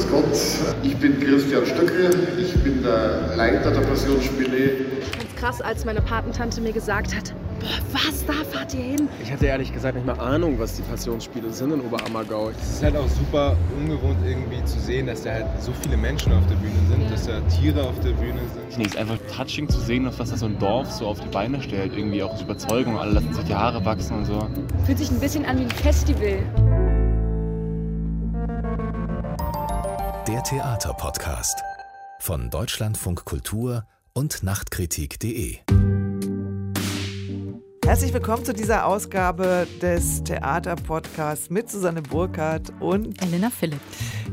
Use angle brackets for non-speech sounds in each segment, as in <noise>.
grüß Gott. Ich bin Christian Stöckel, ich bin der Leiter der Passionsspiele. Ganz krass, als meine Patentante mir gesagt hat, boah, was, da fahrt ihr hin? Ich hatte ehrlich gesagt nicht mal Ahnung, was die Passionsspiele sind in Oberammergau. Es ist halt auch super ungewohnt irgendwie zu sehen, dass da halt so viele Menschen auf der Bühne sind, ja. dass da Tiere auf der Bühne sind. Nee, es ist einfach touching zu sehen, was da so ein Dorf so auf die Beine stellt. Irgendwie auch aus Überzeugung, alle lassen sich die Haare wachsen und so. Fühlt sich ein bisschen an wie ein Festival. Theaterpodcast von Deutschlandfunk Kultur und Nachtkritik.de. Herzlich willkommen zu dieser Ausgabe des Theaterpodcasts mit Susanne Burkhardt und Elena Philipp.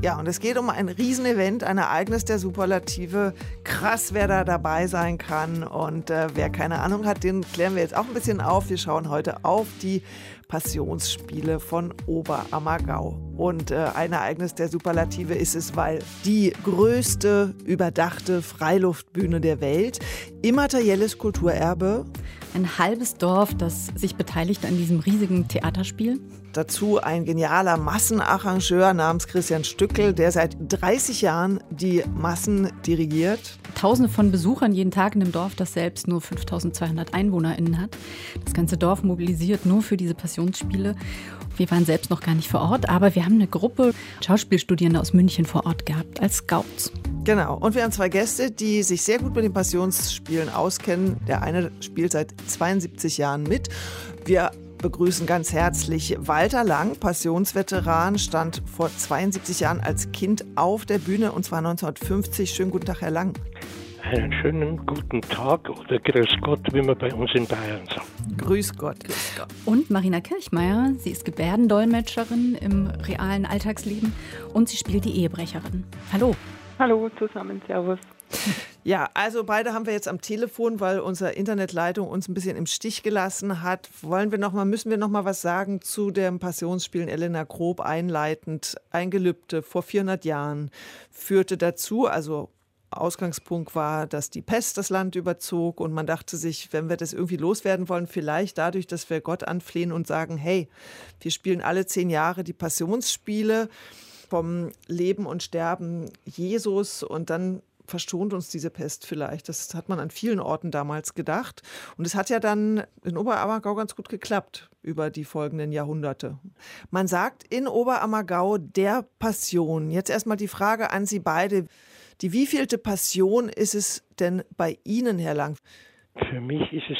Ja, und es geht um ein Riesenevent, ein Ereignis der Superlative. Krass, wer da dabei sein kann. Und äh, wer keine Ahnung hat, den klären wir jetzt auch ein bisschen auf. Wir schauen heute auf die Passionsspiele von Oberammergau. Und äh, ein Ereignis der Superlative ist es, weil die größte überdachte Freiluftbühne der Welt, immaterielles Kulturerbe. Ein halbes Dorf, das sich beteiligt an diesem riesigen Theaterspiel. Dazu ein genialer Massenarrangeur namens Christian Stückel, der seit 30 Jahren die Massen dirigiert. Tausende von Besuchern jeden Tag in dem Dorf, das selbst nur 5200 EinwohnerInnen hat. Das ganze Dorf mobilisiert nur für diese Passionsspiele. Wir waren selbst noch gar nicht vor Ort, aber wir haben eine Gruppe Schauspielstudierende aus München vor Ort gehabt als Scouts. Genau. Und wir haben zwei Gäste, die sich sehr gut mit den Passionsspielen auskennen. Der eine spielt seit 72 Jahren mit. Wir begrüßen ganz herzlich Walter Lang, Passionsveteran, stand vor 72 Jahren als Kind auf der Bühne und zwar 1950. Schönen guten Tag, Herr Lang. Einen schönen guten Tag oder Grüß Gott, wie man bei uns in Bayern sagt. Grüß Gott. Grüß Gott. Und Marina Kirchmeier, sie ist Gebärdendolmetscherin im realen Alltagsleben und sie spielt die Ehebrecherin. Hallo. Hallo zusammen, Servus. <laughs> Ja, also beide haben wir jetzt am Telefon, weil unsere Internetleitung uns ein bisschen im Stich gelassen hat. Wollen wir noch mal, müssen wir noch mal was sagen zu dem Passionsspielen Elena Grob einleitend? Ein Gelübde vor 400 Jahren führte dazu, also Ausgangspunkt war, dass die Pest das Land überzog und man dachte sich, wenn wir das irgendwie loswerden wollen, vielleicht dadurch, dass wir Gott anflehen und sagen, hey, wir spielen alle zehn Jahre die Passionsspiele vom Leben und Sterben Jesus und dann verschont uns diese Pest vielleicht. Das hat man an vielen Orten damals gedacht. Und es hat ja dann in Oberammergau ganz gut geklappt über die folgenden Jahrhunderte. Man sagt in Oberammergau der Passion. Jetzt erstmal die Frage an Sie beide. Die wievielte Passion ist es denn bei Ihnen, Herr Lang? Für mich ist es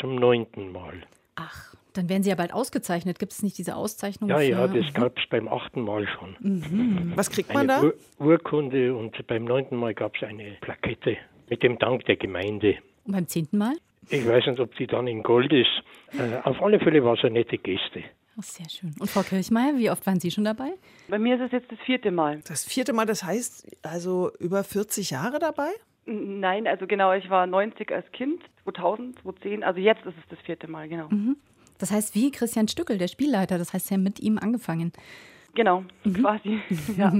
zum neunten Mal. Ach, dann werden Sie ja bald ausgezeichnet. Gibt es nicht diese Auszeichnung? Ja, ja, das gab es beim achten Mal schon. Mhm. Was kriegt man eine da? Ur Urkunde und beim neunten Mal gab es eine Plakette mit dem Dank der Gemeinde. Und beim zehnten Mal? Ich weiß nicht, ob die dann in Gold ist. Äh, auf alle Fälle war es eine nette Geste. Oh, sehr schön. Und Frau Kirchmeier, wie oft waren Sie schon dabei? Bei mir ist es jetzt das vierte Mal. Das vierte Mal, das heißt also über 40 Jahre dabei? Nein, also genau, ich war 90 als Kind, 2000, 2010, also jetzt ist es das vierte Mal, genau. Mhm. Das heißt, wie Christian Stückel, der Spielleiter, das heißt, Sie haben mit ihm angefangen. Genau, mhm. quasi. <laughs> Ja.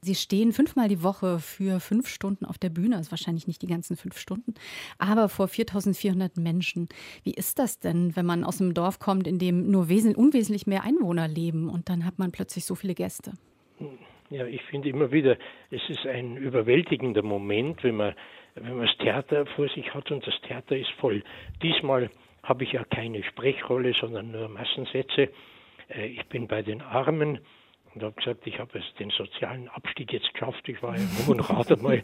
Sie stehen fünfmal die Woche für fünf Stunden auf der Bühne, also wahrscheinlich nicht die ganzen fünf Stunden, aber vor 4400 Menschen. Wie ist das denn, wenn man aus einem Dorf kommt, in dem nur unwesentlich mehr Einwohner leben und dann hat man plötzlich so viele Gäste? Ja, ich finde immer wieder, es ist ein überwältigender Moment, wenn man, wenn man das Theater vor sich hat und das Theater ist voll. Diesmal habe ich ja keine Sprechrolle, sondern nur Massensätze. Äh, ich bin bei den Armen und habe gesagt, ich habe den sozialen Abstieg jetzt geschafft. Ich war ja Hohen Rat einmal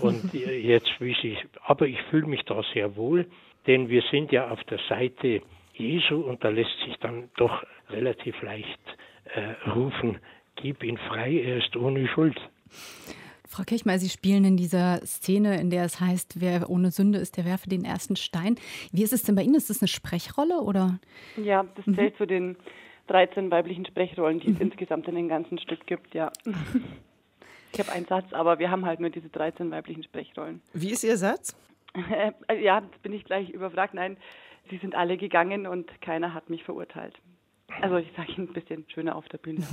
und jetzt will ich, aber ich fühle mich da sehr wohl, denn wir sind ja auf der Seite Jesu und da lässt sich dann doch relativ leicht äh, rufen, gib ihn frei, er ist ohne Schuld. Frau Kirchmeier, Sie spielen in dieser Szene, in der es heißt, wer ohne Sünde ist, der werfe den ersten Stein. Wie ist es denn bei Ihnen? Ist das eine Sprechrolle oder? Ja, das zählt mhm. zu den 13 weiblichen Sprechrollen, die es mhm. insgesamt in dem ganzen Stück gibt, ja. Ich habe einen Satz, aber wir haben halt nur diese 13 weiblichen Sprechrollen. Wie ist Ihr Satz? Äh, ja, jetzt bin ich gleich überfragt. Nein, sie sind alle gegangen und keiner hat mich verurteilt. Also ich sage Ihnen ein bisschen schöner auf der Bühne. <laughs>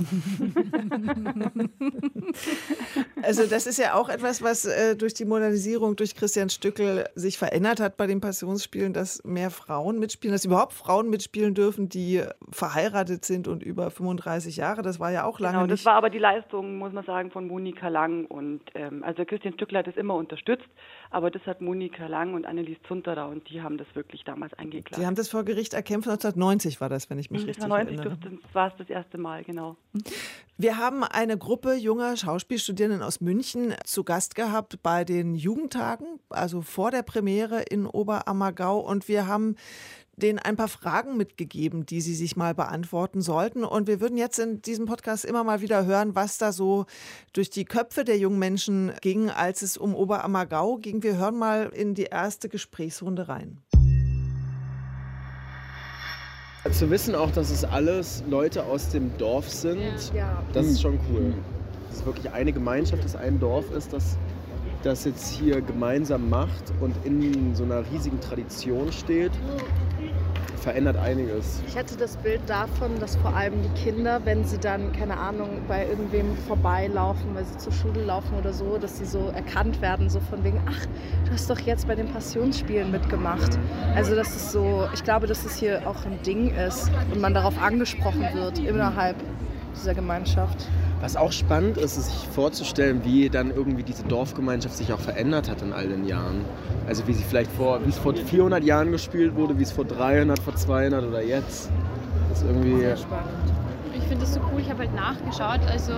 Also das ist ja auch etwas, was äh, durch die Modernisierung durch Christian Stückel sich verändert hat bei den Passionsspielen, dass mehr Frauen mitspielen, dass überhaupt Frauen mitspielen dürfen, die verheiratet sind und über 35 Jahre. Das war ja auch lange genau, nicht. das war aber die Leistung, muss man sagen, von Monika Lang. Und ähm, also Christian Stückler hat das immer unterstützt, aber das hat Monika Lang und Annelies Zunterer und die haben das wirklich damals eingeklagt. Sie haben das vor Gericht erkämpft, 1990 war das, wenn ich mich richtig 1990 erinnere. durfte, war es das erste Mal, genau. Wir haben eine Gruppe junger Schauspielstudierenden aus München zu Gast gehabt bei den Jugendtagen, also vor der Premiere in Oberammergau. Und wir haben denen ein paar Fragen mitgegeben, die sie sich mal beantworten sollten. Und wir würden jetzt in diesem Podcast immer mal wieder hören, was da so durch die Köpfe der jungen Menschen ging, als es um Oberammergau ging. Wir hören mal in die erste Gesprächsrunde rein. Zu wissen auch, dass es alles Leute aus dem Dorf sind, Ja. das ist schon cool. Das ist wirklich eine Gemeinschaft, das ein Dorf ist, das das jetzt hier gemeinsam macht und in so einer riesigen Tradition steht, verändert einiges. Ich hätte das Bild davon, dass vor allem die Kinder, wenn sie dann, keine Ahnung, bei irgendwem vorbeilaufen, weil sie zur Schule laufen oder so, dass sie so erkannt werden, so von wegen, ach, du hast doch jetzt bei den Passionsspielen mitgemacht. Also das ist so, ich glaube, dass es hier auch ein Ding ist und man darauf angesprochen wird innerhalb dieser Gemeinschaft. Was auch spannend ist, ist sich vorzustellen, wie dann irgendwie diese Dorfgemeinschaft sich auch verändert hat in all den Jahren. Also wie sie vielleicht vor, wie es vor 400 Jahren gespielt wurde, wie es vor 300, vor 200 oder jetzt. Das ist irgendwie Ich finde das so cool, ich habe halt nachgeschaut. Also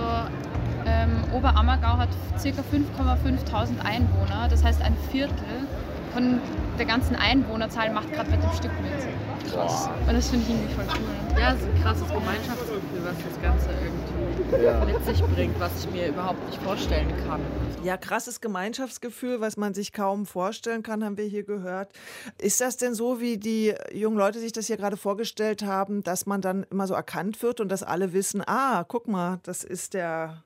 ähm, Oberammergau hat ca. 5,5 Einwohner. Das heißt, ein Viertel von der ganzen Einwohnerzahl macht gerade bei dem Stück mit. krass. Und das finde ich irgendwie voll cool. Ja, es ist ein krasses Gemeinschaftsgefühl, was das Ganze irgendwie Ja. mit sich bringt, was ich mir überhaupt nicht vorstellen kann. Ja, krasses Gemeinschaftsgefühl, was man sich kaum vorstellen kann, haben wir hier gehört. Ist das denn so, wie die jungen Leute sich das hier gerade vorgestellt haben, dass man dann immer so erkannt wird und dass alle wissen, ah, guck mal, das ist der,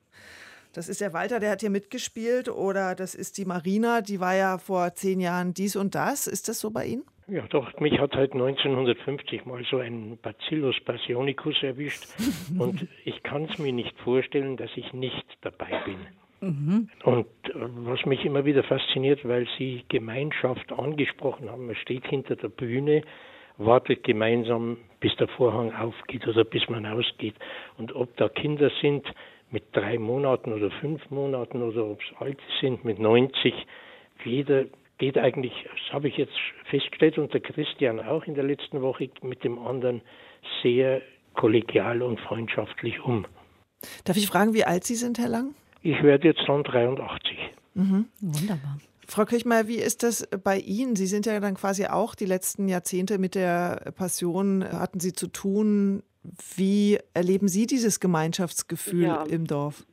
das ist der Walter, der hat hier mitgespielt oder das ist die Marina, die war ja vor zehn Jahren dies und das. Ist das so bei Ihnen? Ja, doch, mich hat halt 1950 mal so ein Bacillus passionicus erwischt <laughs> und ich kann es mir nicht vorstellen, dass ich nicht dabei bin. Und äh, was mich immer wieder fasziniert, weil Sie Gemeinschaft angesprochen haben, man steht hinter der Bühne, wartet gemeinsam, bis der Vorhang aufgeht oder bis man ausgeht. Und ob da Kinder sind mit drei Monaten oder fünf Monaten oder ob es alte sind mit 90, jeder geht eigentlich, das habe ich jetzt festgestellt und der Christian auch in der letzten Woche mit dem anderen sehr kollegial und freundschaftlich um. Darf ich fragen, wie alt Sie sind, Herr Lang? Ich werde jetzt dann 83. Mhm. Wunderbar. Frau Kirchmeier, wie ist das bei Ihnen? Sie sind ja dann quasi auch die letzten Jahrzehnte mit der Passion, hatten Sie zu tun. Wie erleben Sie dieses Gemeinschaftsgefühl Ja. im Dorf?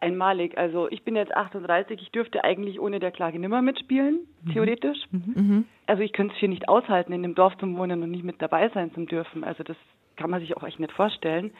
Einmalig. Also ich bin jetzt 38, ich dürfte eigentlich ohne der Klage nimmer mitspielen, theoretisch. Mhm. Also ich könnte es hier nicht aushalten, in dem Dorf zu wohnen und nicht mit dabei sein zu dürfen. Also das kann man sich auch echt nicht vorstellen.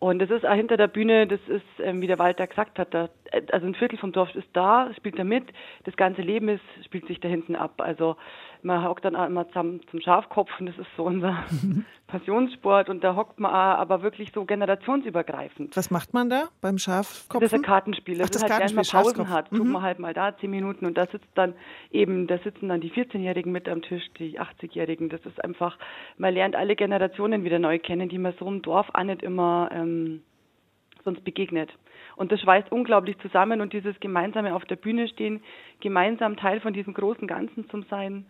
Und das ist auch hinter der Bühne, das ist, ähm, wie der Walter gesagt hat, da, also ein Viertel vom Dorf ist da, spielt da mit, das ganze Leben ist, spielt sich da hinten ab. Also man hockt dann auch immer zusammen zum Schafkopfen, das ist so unser <laughs> Passionssport und da hockt man auch, aber wirklich so generationsübergreifend. Was macht man da beim Schafkopfen? Das ist ein Kartenspiel. Ach, Das, das ist halt, wenn man Kartenspiel, Pausen hat, tut Mhm. man halt mal da zehn Minuten und da sitzt dann eben, da sitzen dann die 14-Jährigen mit am Tisch, die 80-Jährigen. Das ist einfach, man lernt alle Generationen wieder neu kennen, die man so im Dorf auch nicht immer ähm, sonst begegnet. Und das schweißt unglaublich zusammen und dieses gemeinsame auf der Bühne stehen, gemeinsam Teil von diesem großen Ganzen zu sein,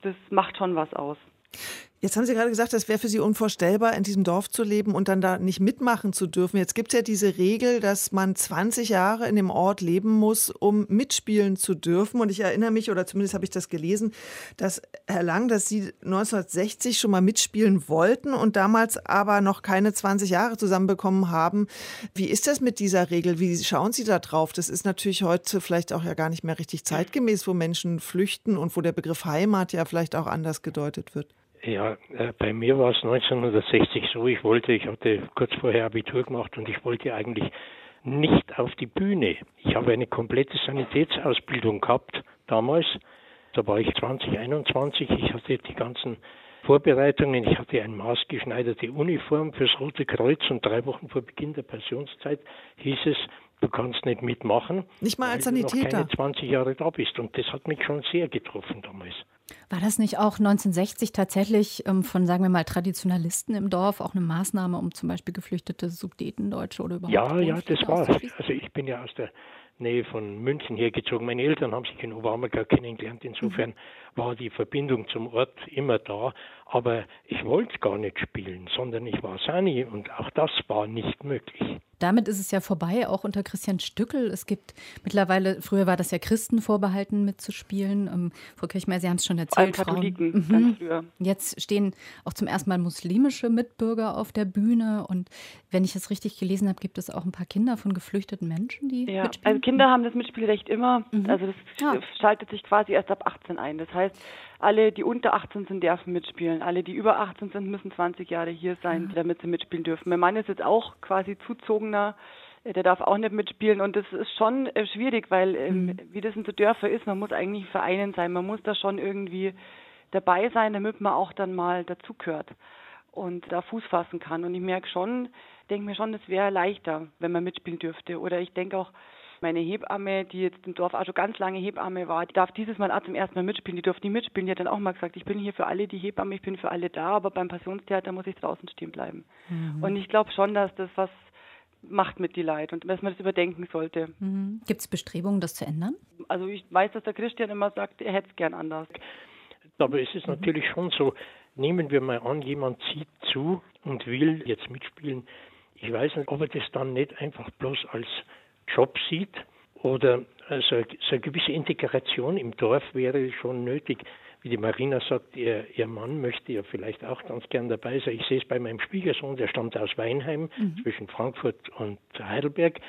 das macht schon was aus. Jetzt haben Sie gerade gesagt, das wäre für Sie unvorstellbar, in diesem Dorf zu leben und dann da nicht mitmachen zu dürfen. Jetzt gibt es ja diese Regel, dass man 20 Jahre in dem Ort leben muss, um mitspielen zu dürfen. Und ich erinnere mich, oder zumindest habe ich das gelesen, dass Herr Lang, dass Sie 1960 schon mal mitspielen wollten und damals aber noch keine 20 Jahre zusammenbekommen haben. Wie ist das mit dieser Regel? Wie schauen Sie da drauf? Das ist natürlich heute vielleicht auch ja gar nicht mehr richtig zeitgemäß, wo Menschen flüchten und wo der Begriff Heimat ja vielleicht auch anders gedeutet wird. Ja, äh, bei mir war es 1960 so, ich wollte, ich hatte kurz vorher Abitur gemacht und ich wollte eigentlich nicht auf die Bühne. Ich habe eine komplette Sanitätsausbildung gehabt damals. Da war ich 20, 21. Ich hatte die ganzen Vorbereitungen. Ich hatte eine maßgeschneiderte Uniform fürs Rote Kreuz und drei Wochen vor Beginn der Pensionszeit hieß es, du kannst nicht mitmachen. Nicht mal als weil Sanitäter. Du noch keine 20 Jahre da bist. Und das hat mich schon sehr getroffen damals. War das nicht auch 1960 tatsächlich ähm, von, sagen wir mal, Traditionalisten im Dorf auch eine Maßnahme, um zum Beispiel geflüchtete Sudetendeutsche oder überhaupt Ja, ja, das Wohnfläche war auszuschließen? Also ich bin ja aus der Nähe von München hergezogen. Meine Eltern haben sich in Oberammergau kennengelernt. Insofern war die Verbindung zum Ort immer da. Aber ich wollte gar nicht spielen, sondern ich war Sani und auch das war nicht möglich. Damit ist es ja vorbei, auch unter Christian Stückel. Es gibt mittlerweile, früher war das ja Christen vorbehalten mitzuspielen. Ähm, Frau Kirchmeier, Sie haben es schon erzählt. Katholiken, Frauen. ganz früher. Jetzt stehen auch zum ersten Mal muslimische Mitbürger auf der Bühne. Und wenn ich es richtig gelesen habe, gibt es auch ein paar Kinder von geflüchteten Menschen, die Ja, mitspielen. also Kinder haben das Mitspielrecht immer. Mhm. Also das Ah. schaltet sich quasi erst ab 18 ein. Das heißt, alle, die unter 18 sind, dürfen mitspielen. Alle, die über 18 sind, müssen 20 Jahre hier sein, damit sie mitspielen dürfen. Mein Mann ist jetzt auch quasi zuzogener. äh, Der darf auch nicht mitspielen und das ist schon äh, schwierig, weil ähm, wie das in so Dörfer ist, man muss eigentlich Vereinen sein, man muss da schon irgendwie dabei sein, damit man auch dann mal dazugehört und da Fuß fassen kann. Und ich merke schon, denke mir schon, es wäre leichter, wenn man mitspielen dürfte. Oder ich denke auch, meine Hebamme, die jetzt im Dorf auch schon ganz lange Hebamme war, die darf dieses Mal auch zum ersten Mal mitspielen. Die durfte nie mitspielen. Die hat dann auch mal gesagt, ich bin hier für alle die Hebamme, ich bin für alle da, aber beim Passionstheater muss ich draußen stehen bleiben. Mhm. Und ich glaube schon, dass das was macht mit die Leid und dass man das überdenken sollte. Mhm. Gibt es Bestrebungen, das zu ändern? Also ich weiß, dass der Christian immer sagt, er hätte es gern anders. Aber es ist natürlich schon so, nehmen wir mal an, jemand zieht zu und will jetzt mitspielen. Ich weiß nicht, ob er das dann nicht einfach bloß als Job sieht oder also so eine gewisse Integration im Dorf wäre schon nötig. Wie die Marina sagt, ihr, ihr Mann möchte ja vielleicht auch ganz gern dabei sein. Ich sehe es bei meinem Schwiegersohn, der stammt aus Weinheim zwischen Frankfurt und Heidelberg.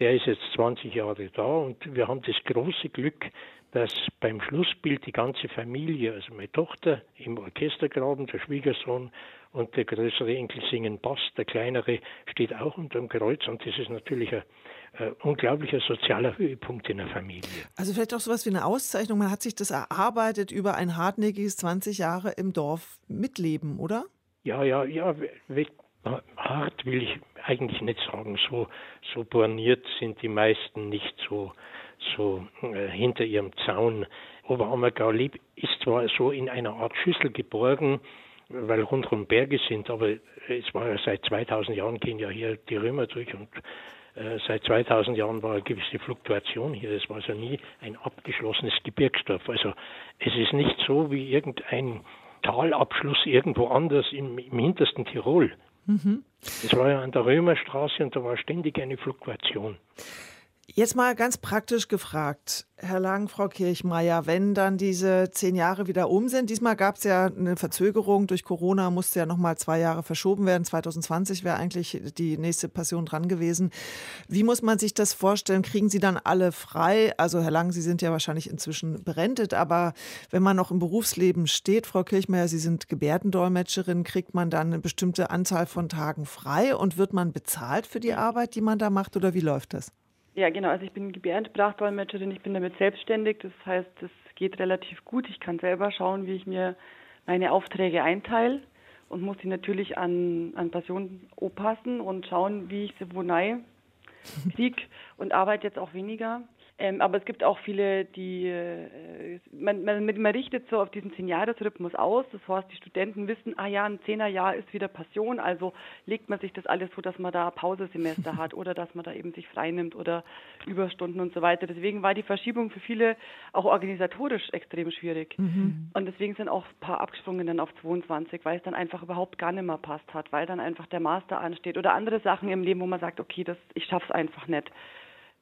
Der ist jetzt 20 Jahre da und wir haben das große Glück, dass beim Schlussbild die ganze Familie, also meine Tochter im Orchestergraben, der Schwiegersohn und der größere Enkel singen Bass, der kleinere steht auch unter dem Kreuz und das ist natürlich ein, ein unglaublicher sozialer Höhepunkt in der Familie. Also vielleicht auch sowas wie eine Auszeichnung. Man hat sich das erarbeitet über ein hartnäckiges 20 Jahre im Dorf mitleben, oder? Ja, ja, ja, hart will ich eigentlich nicht sagen. So, so borniert sind die meisten nicht so, so äh, hinter ihrem Zaun. Oberammergau lieb ist zwar so in einer Art Schüssel geborgen, weil rundherum Berge sind, aber es war ja seit 2000 Jahren gehen ja hier die Römer durch und äh, seit 2000 Jahren war eine gewisse Fluktuation hier. Es war also nie ein abgeschlossenes Gebirgsdorf. Also es ist nicht so wie irgendein Talabschluss irgendwo anders im, im hintersten Tirol. Mhm. Es war ja an der Römerstraße und da war ständig eine Fluktuation. Jetzt mal ganz praktisch gefragt, Herr Lang, Frau Kirchmeier, wenn dann diese zehn Jahre wieder um sind, diesmal gab es ja eine Verzögerung durch Corona, musste ja nochmal zwei Jahre verschoben werden. 2020 wäre eigentlich die nächste Passion dran gewesen. Wie muss man sich das vorstellen? Kriegen Sie dann alle frei? Also Herr Lang, Sie sind ja wahrscheinlich inzwischen berentet, aber wenn man noch im Berufsleben steht, Frau Kirchmeier, Sie sind Gebärdendolmetscherin, kriegt man dann eine bestimmte Anzahl von Tagen frei und wird man bezahlt für die Arbeit, die man da macht oder wie läuft das? Ja, genau. Also ich bin Gebärdensprachdolmetscherin, ich bin damit selbstständig. Das heißt, es geht relativ gut. Ich kann selber schauen, wie ich mir meine Aufträge einteile und muss sie natürlich an, an Personen passen und schauen, wie ich sie wo kriege und arbeite jetzt auch weniger. Ähm, aber es gibt auch viele, die, äh, man, man, man richtet so auf diesen Zehn-Jahres-Rhythmus aus. Das heißt, die Studenten wissen, ah ja, ein Zehnerjahr ist wieder Passion, also legt man sich das alles so, dass man da Pausesemester hat oder dass man da eben sich freinimmt oder Überstunden und so weiter. Deswegen war die Verschiebung für viele auch organisatorisch extrem schwierig. Und deswegen sind auch ein paar abgesprungen dann auf 22, weil es dann einfach überhaupt gar nicht mehr passt hat, weil dann einfach der Master ansteht oder andere Sachen im Leben, wo man sagt, okay, das, ich schaff's einfach nicht.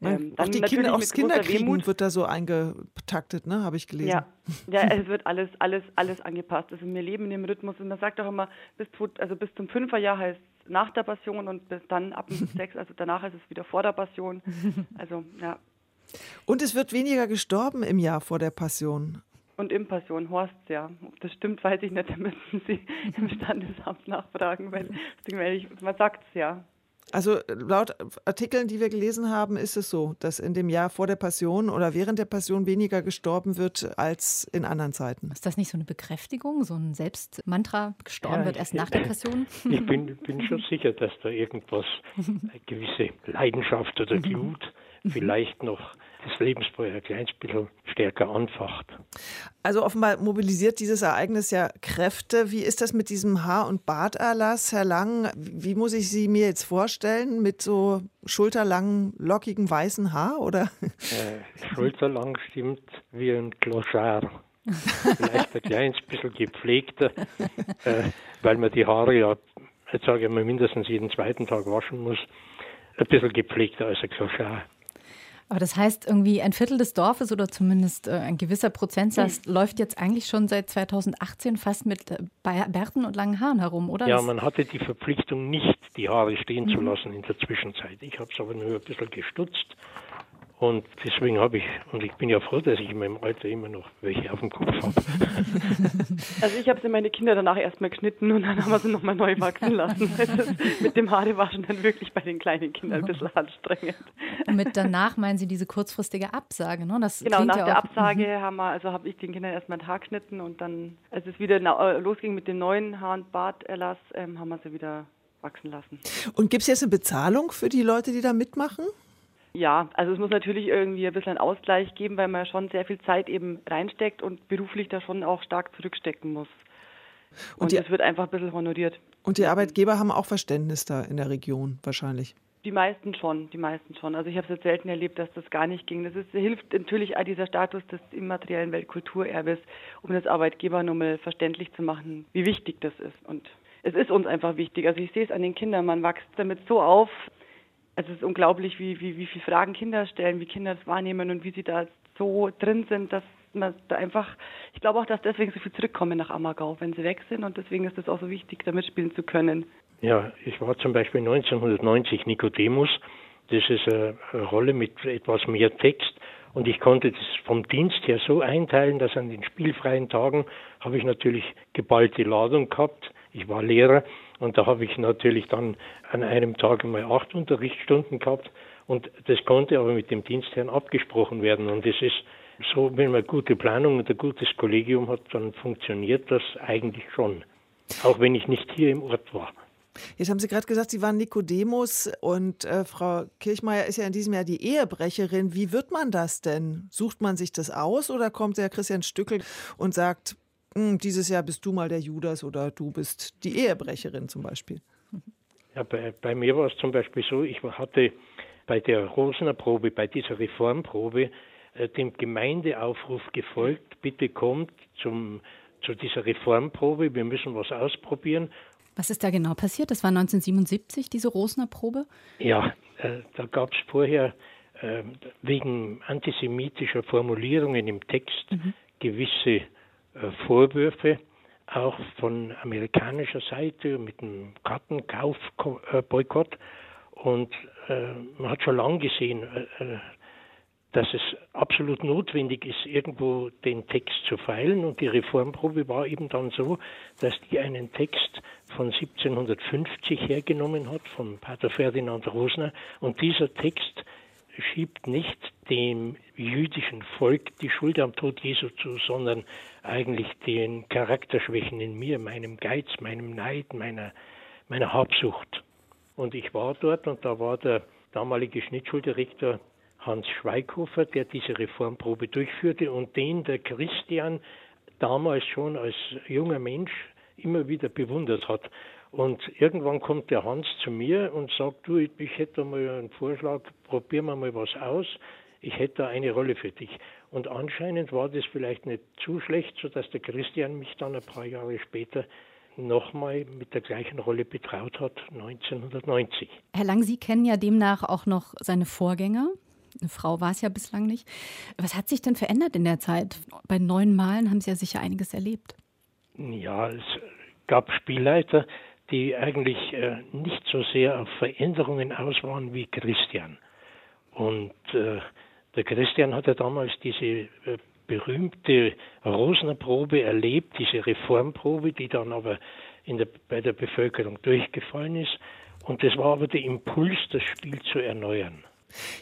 Ähm, auch die Kinder, aufs Kinderkriegen Wehmut. wird da so eingetaktet, ne? Habe ich gelesen. Ja, ja, <laughs> es wird alles, alles, alles angepasst. Also wir leben in dem Rhythmus und man sagt auch immer, bis, also bis zum Fünferjahr heißt es nach der Passion und bis dann ab dem <laughs> sechs, also danach ist es wieder vor der Passion. Also ja. Und es wird weniger gestorben im Jahr vor der Passion. Und im Passion Horst, ja. Ob das stimmt, weiß ich nicht. Da müssen Sie im Standesamt nachfragen, weil, <laughs> man sagt es ja. Also laut Artikeln, die wir gelesen haben, ist es so, dass in dem Jahr vor der Passion oder während der Passion weniger gestorben wird als in anderen Zeiten. Ist das nicht so eine Bekräftigung, so ein Selbstmantra, gestorben ja, wird erst nach der Passion? <laughs> Ich bin, <laughs> bin schon sicher, dass da irgendwas, eine gewisse Leidenschaft oder <laughs> Glut vielleicht noch das Lebensfeuer ein kleines bisschen stärker anfacht. Also offenbar mobilisiert dieses Ereignis ja Kräfte. Wie ist das mit diesem Haar- und Barterlass, Herr Lang? Wie muss ich Sie mir jetzt vorstellen? Mit so schulterlangen, lockigen, weißen Haar, oder? Äh, schulterlang stimmt wie ein Clochard. Vielleicht ein kleines bisschen gepflegter, äh, weil man die Haare ja, jetzt sage ich mal, mindestens jeden zweiten Tag waschen muss. Ein bisschen gepflegter als ein Clochard. Aber das heißt, irgendwie ein Viertel des Dorfes oder zumindest äh, ein gewisser Prozentsatz mhm. läuft jetzt eigentlich schon seit 2018 fast mit äh, Bärten und langen Haaren herum, oder? Ja, das man hatte die Verpflichtung nicht, die Haare stehen mhm. zu lassen in der Zwischenzeit. Ich habe es aber nur ein bisschen gestutzt und deswegen habe ich, und ich bin ja froh, dass ich in meinem Alter immer noch welche auf dem Kopf habe. <laughs> Also ich habe sie meine Kinder danach erstmal geschnitten und dann haben wir sie nochmal neu wachsen lassen. <laughs> mit dem Haarewaschen dann wirklich bei den kleinen Kindern ein bisschen anstrengend. Und mit danach meinen Sie diese kurzfristige Absage, ne? Das genau, nach ja der Absage mhm. haben wir, also habe ich den Kindern erstmal ein Haar geschnitten und dann, als es wieder äh, losging mit dem neuen Haar- und Barterlass, ähm, haben wir sie wieder wachsen lassen. Und gibt es jetzt eine Bezahlung für die Leute, die da mitmachen? Ja, also es muss natürlich irgendwie ein bisschen einen Ausgleich geben, weil man schon sehr viel Zeit eben reinsteckt und beruflich da schon auch stark zurückstecken muss. Und, es wird einfach ein bisschen honoriert. Und die Arbeitgeber haben auch Verständnis da in der Region wahrscheinlich. Die meisten schon, die meisten schon. Also ich habe es jetzt selten erlebt, dass das gar nicht ging. Das ist, hilft natürlich auch dieser Status des immateriellen Weltkulturerbes, um das Arbeitgeber nochmal verständlich zu machen, wie wichtig das ist. Und es ist uns einfach wichtig. Also ich sehe es an den Kindern, man wächst damit so auf, es ist unglaublich, wie, wie, wie viele Fragen Kinder stellen, wie Kinder das wahrnehmen und wie sie da so drin sind, dass man da einfach, ich glaube auch, dass deswegen so viel zurückkommen nach Ammergau, wenn sie weg sind und deswegen ist es auch so wichtig, da mitspielen zu können. Ja, ich war zum Beispiel 1990 Nikodemus. Das ist eine Rolle mit etwas mehr Text und ich konnte das vom Dienst her so einteilen, dass an den spielfreien Tagen habe ich natürlich geballte Ladung gehabt. Ich war Lehrer und da habe ich natürlich dann an einem Tag einmal acht Unterrichtsstunden gehabt und das konnte aber mit dem Dienstherrn abgesprochen werden und es ist so, wenn man gute Planung und ein gutes Kollegium hat, dann funktioniert das eigentlich schon. Auch wenn ich nicht hier im Ort war. Jetzt haben Sie gerade gesagt, Sie waren Nikodemus und äh, Frau Kirchmeier ist ja in diesem Jahr die Ehebrecherin. Wie wird man das denn? Sucht man sich das aus oder kommt der Christian Stückel und sagt, dieses Jahr bist du mal der Judas oder du bist die Ehebrecherin zum Beispiel? Ja, bei, bei mir war es zum Beispiel so, ich hatte bei der Rosener Probe, bei dieser Reformprobe, äh, dem Gemeindeaufruf gefolgt, bitte kommt zum, zu dieser Reformprobe, wir müssen was ausprobieren. Was ist da genau passiert? Das war 1977, diese Rosener Probe? Ja, äh, da gab es vorher äh, wegen antisemitischer Formulierungen im Text mhm. gewisse äh, Vorwürfe, auch von amerikanischer Seite mit dem Kartenkaufboykott. Und äh, man hat schon lange gesehen, äh, dass es absolut notwendig ist, irgendwo den Text zu feilen. Und die Reformprobe war eben dann so, dass die einen Text von 1750 hergenommen hat, von Pater Ferdinand Rosner. Und dieser Text schiebt nicht dem jüdischen Volk die Schuld am Tod Jesu zu, sondern eigentlich den Charakterschwächen in mir, meinem Geiz, meinem Neid, meiner, meiner Habsucht. Und ich war dort und da war der damalige Schnittschuldirektor Hans Schweighofer, der diese Reformprobe durchführte und den der Christian damals schon als junger Mensch immer wieder bewundert hat. Und irgendwann kommt der Hans zu mir und sagt, du, ich hätte mal einen Vorschlag, probieren wir mal was aus. Ich hätte da eine Rolle für dich. Und anscheinend war das vielleicht nicht zu schlecht, sodass der Christian mich dann ein paar Jahre später nochmal mit der gleichen Rolle betraut hat, 1990. Herr Lang, Sie kennen ja demnach auch noch seine Vorgänger. Eine Frau war es ja bislang nicht. Was hat sich denn verändert in der Zeit? Bei neun Malen haben Sie ja sicher einiges erlebt. Ja, es gab Spielleiter, die eigentlich äh, nicht so sehr auf Veränderungen aus waren wie Christian. Und äh, der Christian hatte damals diese äh, berühmte Rosner Probe erlebt, diese Reformprobe, die dann aber der, bei der Bevölkerung durchgefallen ist. Und das war aber der Impuls, das Spiel zu erneuern.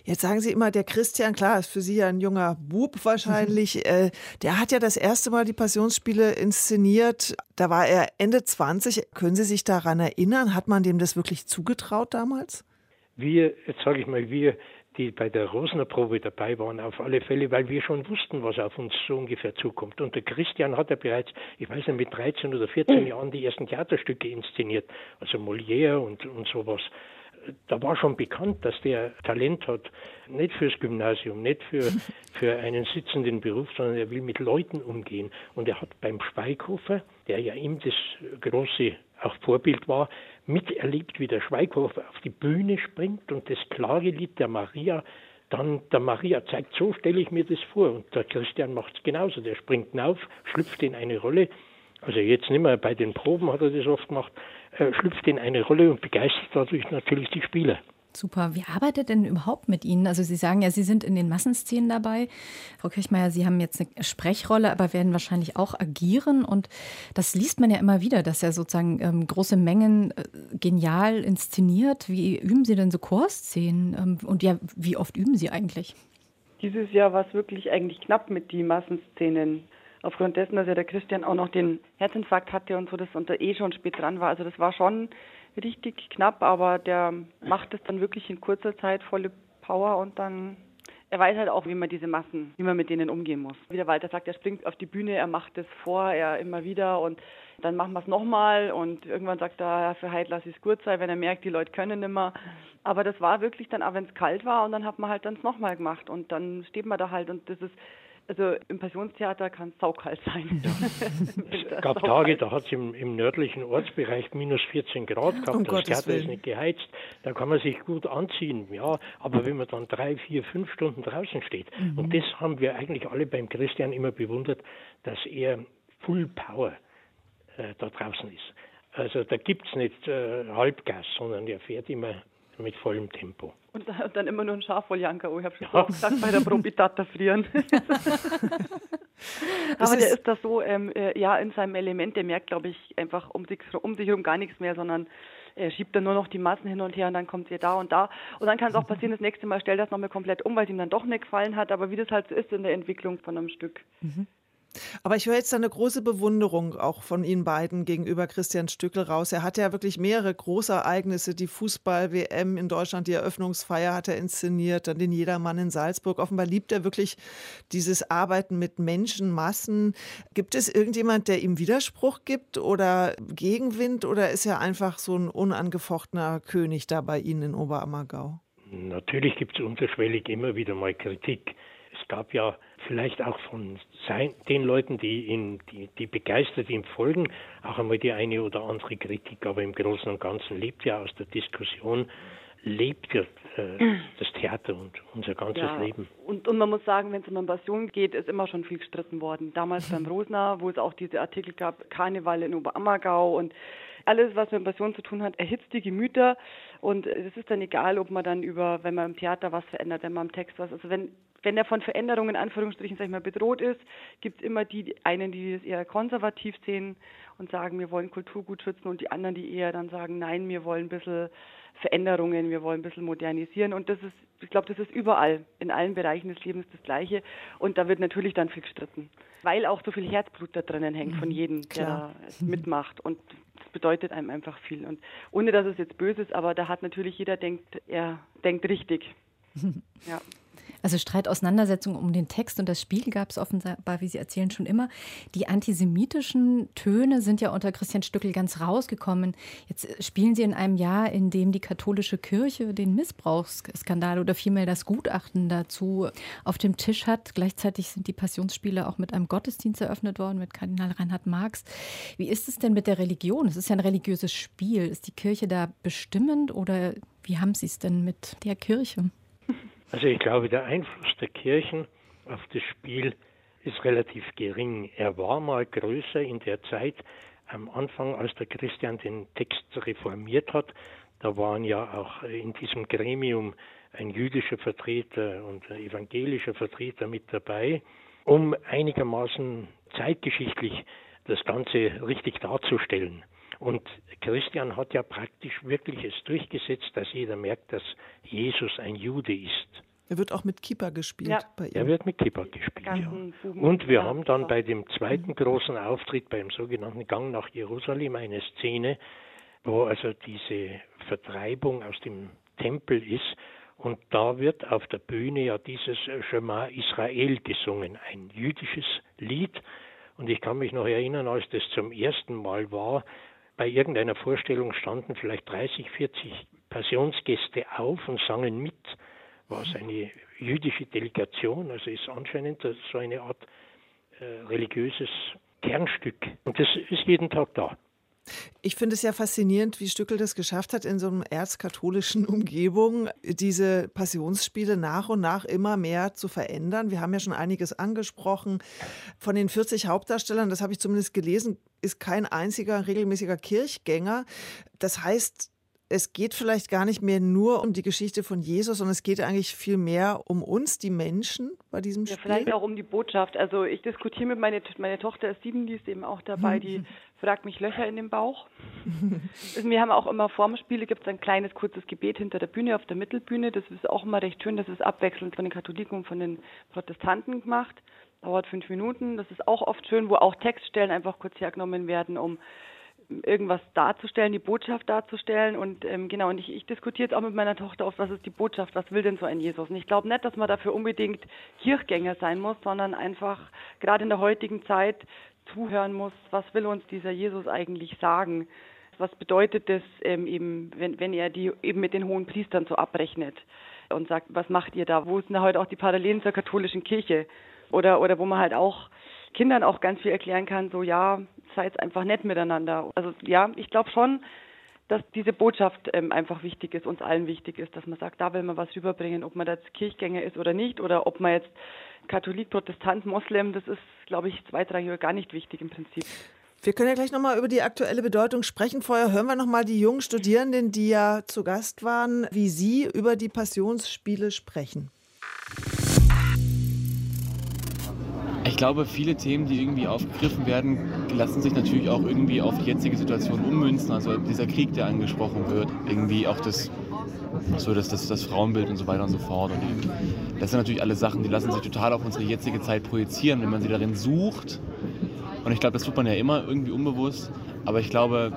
Jetzt sagen Sie immer, der Christian, klar, ist für Sie ja ein junger Bub wahrscheinlich. äh, der hat ja das erste Mal die Passionsspiele inszeniert. Da war er Ende 20. Können Sie sich daran erinnern? Hat man dem das wirklich zugetraut damals? Wir, jetzt sage ich mal, wir, die bei der Rosner Probe dabei waren, auf alle Fälle, weil wir schon wussten, was auf uns so ungefähr zukommt. Und der Christian hat ja bereits, ich weiß nicht, mit 13 oder 14 Jahren die ersten Theaterstücke inszeniert, also Molière und, und sowas da war schon bekannt, dass der Talent hat, nicht fürs Gymnasium, nicht für, <laughs> für einen sitzenden Beruf, sondern er will mit Leuten umgehen. Und er hat beim Schweighofer, der ja ihm das große auch Vorbild war, miterlebt, wie der Schweighofer auf die Bühne springt und das klare Lied der Maria dann der Maria zeigt, so stelle ich mir das vor. Und der Christian macht es genauso. Der springt auf, schlüpft in eine Rolle. Also jetzt nicht mehr bei den Proben hat er das oft gemacht, äh, schlüpft in eine Rolle und begeistert dadurch natürlich die Spieler. Super. Wie arbeitet denn überhaupt mit Ihnen? Also Sie sagen ja, Sie sind in den Massenszenen dabei. Frau Kirchmeier, Sie haben jetzt eine Sprechrolle, aber werden wahrscheinlich auch agieren. Und das liest man ja immer wieder, dass er sozusagen ähm, große Mengen äh, genial inszeniert. Wie üben Sie denn so Chorszenen? Ähm, und ja, wie oft üben Sie eigentlich? Dieses Jahr war es wirklich eigentlich knapp mit den Massenszenen aufgrund dessen, dass ja der Christian auch noch den Herzinfarkt hatte und so, das und der eh schon spät dran war. Also das war schon richtig knapp, aber der macht es dann wirklich in kurzer Zeit volle Power und dann er weiß halt auch, wie man diese Massen, wie man mit denen umgehen muss. Wie der Walter sagt, er springt auf die Bühne, er macht es vor, er immer wieder und dann machen wir es nochmal und irgendwann sagt er, für heute lass es gut sein, wenn er merkt, die Leute können immer. Aber das war wirklich dann auch, wenn es kalt war und dann hat man halt dann es nochmal gemacht und dann steht man da halt und das ist also im Passionstheater kann es saukalt sein. <laughs> es gab Tage, da hat es im, im, nördlichen Ortsbereich minus 14 Grad gehabt. Um das Gottes Theater Willen. ist nicht geheizt. Da kann man sich gut anziehen, ja. Aber wenn man dann drei, vier, fünf Stunden draußen steht, mhm. und das haben wir eigentlich alle beim Christian immer bewundert, dass er Full Power äh, da draußen ist. Also da gibt es nicht äh, Halbgas, sondern er fährt immer mit vollem Tempo. Und dann immer nur ein Schafwolljanker. Oh, ich habe schon ja. gesagt, bei der Probitata frieren. <laughs> <laughs> Aber der ist da so, ähm, äh, ja, in seinem Element, der merkt, glaube ich, einfach um sich, um sich herum gar nichts mehr, sondern er schiebt dann nur noch die Massen hin und her und dann kommt ihr da und da. Und dann kann es auch passieren, das nächste Mal stellt das nochmal komplett um, weil es ihm dann doch nicht gefallen hat. Aber wie das halt so ist in der Entwicklung von einem Stück. Mhm. Aber ich höre jetzt eine große Bewunderung auch von Ihnen beiden gegenüber Christian Stückel raus. Er hatte ja wirklich mehrere große Ereignisse. Die Fußball-WM in Deutschland, die Eröffnungsfeier hat er inszeniert, dann den Jedermann in Salzburg. Offenbar liebt er wirklich dieses Arbeiten mit Menschenmassen. Gibt es irgendjemand, der ihm Widerspruch gibt oder Gegenwind oder ist er einfach so ein unangefochtener König da bei Ihnen in Oberammergau? Natürlich gibt es unterschwellig immer wieder mal Kritik. Es gab ja vielleicht auch von sein, den Leuten, die, ihn, die, die begeistert ihm folgen, auch einmal die eine oder andere Kritik, aber im Großen und Ganzen lebt ja aus der Diskussion, lebt ja äh, <clears throat> das Theater und unser ganzes ja, Leben. Und, und man muss sagen, wenn es um eine Passion geht, ist immer schon viel gestritten worden. Damals beim <laughs> Rosner, wo es auch diese Artikel gab, Karneval in Oberammergau und alles, was mit Passion zu tun hat, erhitzt die Gemüter. Und es ist dann egal, ob man dann über, wenn man im Theater was verändert, wenn man im Text was, also wenn wenn er von Veränderungen in Anführungsstrichen sag ich mal, bedroht ist, gibt es immer die einen, die das eher konservativ sehen und sagen, wir wollen Kulturgut schützen und die anderen, die eher dann sagen, nein, wir wollen ein bisschen Veränderungen, wir wollen ein bisschen modernisieren und das ist, ich glaube, das ist überall, in allen Bereichen des Lebens das Gleiche und da wird natürlich dann viel gestritten, weil auch so viel Herzblut da drinnen hängt von mhm. jedem, der Klar. mitmacht und das bedeutet einem einfach viel und ohne, dass es jetzt böse ist, aber da hat natürlich jeder denkt, er denkt richtig. <laughs> Ja. Also Streit, Auseinandersetzung um den Text und das Spiel gab es offenbar, wie Sie erzählen, schon immer. Die antisemitischen Töne sind ja unter Christian Stückel ganz rausgekommen. Jetzt spielen Sie in einem Jahr, in dem die katholische Kirche den Missbrauchsskandal oder vielmehr das Gutachten dazu auf dem Tisch hat. Gleichzeitig sind die Passionsspiele auch mit einem Gottesdienst eröffnet worden mit Kardinal Reinhard Marx. Wie ist es denn mit der Religion? Es ist ja ein religiöses Spiel. Ist die Kirche da bestimmend oder wie haben Sie es denn mit der Kirche? Also ich glaube, der Einfluss der Kirchen auf das Spiel ist relativ gering. Er war mal größer in der Zeit am Anfang, als der Christian den Text reformiert hat. Da waren ja auch in diesem Gremium ein jüdischer Vertreter und ein evangelischer Vertreter mit dabei, um einigermaßen zeitgeschichtlich das Ganze richtig darzustellen. Und Christian hat ja praktisch wirklich es durchgesetzt, dass jeder merkt, dass Jesus ein Jude ist. Er wird auch mit Kippa gespielt Ja. bei ihm. Er wird mit Kippa gespielt, ja. Und wir haben dann bei dem zweiten großen Auftritt, beim sogenannten Gang nach Jerusalem, eine Szene, wo also diese Vertreibung aus dem Tempel ist. Und da wird auf der Bühne ja dieses Shema Israel gesungen, ein jüdisches Lied. Und ich kann mich noch erinnern, als das zum ersten Mal war, bei irgendeiner Vorstellung standen vielleicht 30, 40 Passionsgäste auf und sangen mit. War es eine jüdische Delegation, also ist anscheinend so eine Art äh, religiöses Kernstück. Und das ist jeden Tag da. Ich finde es ja faszinierend, wie Stückel das geschafft hat, in so einer erzkatholischen <laughs> Umgebung diese Passionsspiele nach und nach immer mehr zu verändern. Wir haben ja schon einiges angesprochen. Von den 40 Hauptdarstellern, das habe ich zumindest gelesen, ist kein einziger regelmäßiger Kirchgänger. Das heißt, es geht vielleicht gar nicht mehr nur um die Geschichte von Jesus, sondern es geht eigentlich viel mehr um uns, die Menschen, bei diesem Ja, Spiel. vielleicht auch um die Botschaft. Also ich diskutiere mit meiner meine Tochter ist sieben, die ist eben auch dabei, die fragt mich Löcher in den Bauch. Also Wir haben auch immer vorm Spiele gibt es ein kleines kurzes Gebet hinter der Bühne auf der Mittelbühne. Das ist auch immer recht schön. Das ist abwechselnd von den Katholiken und von den Protestanten gemacht. Dauert fünf Minuten. Das ist auch oft schön, wo auch Textstellen einfach kurz hergenommen werden, um irgendwas darzustellen, die Botschaft darzustellen. Und ähm, genau, und ich, ich diskutiere jetzt auch mit meiner Tochter oft, was ist die Botschaft, was will denn so ein Jesus? Und ich glaube nicht, dass man dafür unbedingt Kirchgänger sein muss, sondern einfach gerade in der heutigen Zeit zuhören muss, was will uns dieser Jesus eigentlich sagen? Was bedeutet das ähm, eben, wenn, wenn er die eben mit den hohen Priestern so abrechnet und sagt, was macht ihr da? Wo sind da heute auch die Parallelen zur katholischen Kirche? Oder, oder wo man halt auch Kindern auch ganz viel erklären kann, so ja, seid einfach nett miteinander. Also ja, ich glaube schon, dass diese Botschaft ähm, einfach wichtig ist, uns allen wichtig ist, dass man sagt, da will man was rüberbringen, ob man jetzt Kirchgänger ist oder nicht, oder ob man jetzt Katholik, Protestant, Moslem, das ist, glaube ich, zweitrangig gar nicht wichtig im Prinzip. Wir können ja gleich nochmal über die aktuelle Bedeutung sprechen. Vorher hören wir nochmal die jungen Studierenden, die ja zu Gast waren, wie sie über die Passionsspiele sprechen. Ich glaube, viele Themen, die irgendwie aufgegriffen werden, lassen sich natürlich auch irgendwie auf die jetzige Situation ummünzen. Also dieser Krieg, der angesprochen wird, irgendwie auch das, so das, das, das Frauenbild und so weiter und so fort. Und das sind natürlich alles Sachen, die lassen sich total auf unsere jetzige Zeit projizieren, wenn man sie darin sucht. Und ich glaube, das tut man ja immer irgendwie unbewusst. Aber ich glaube,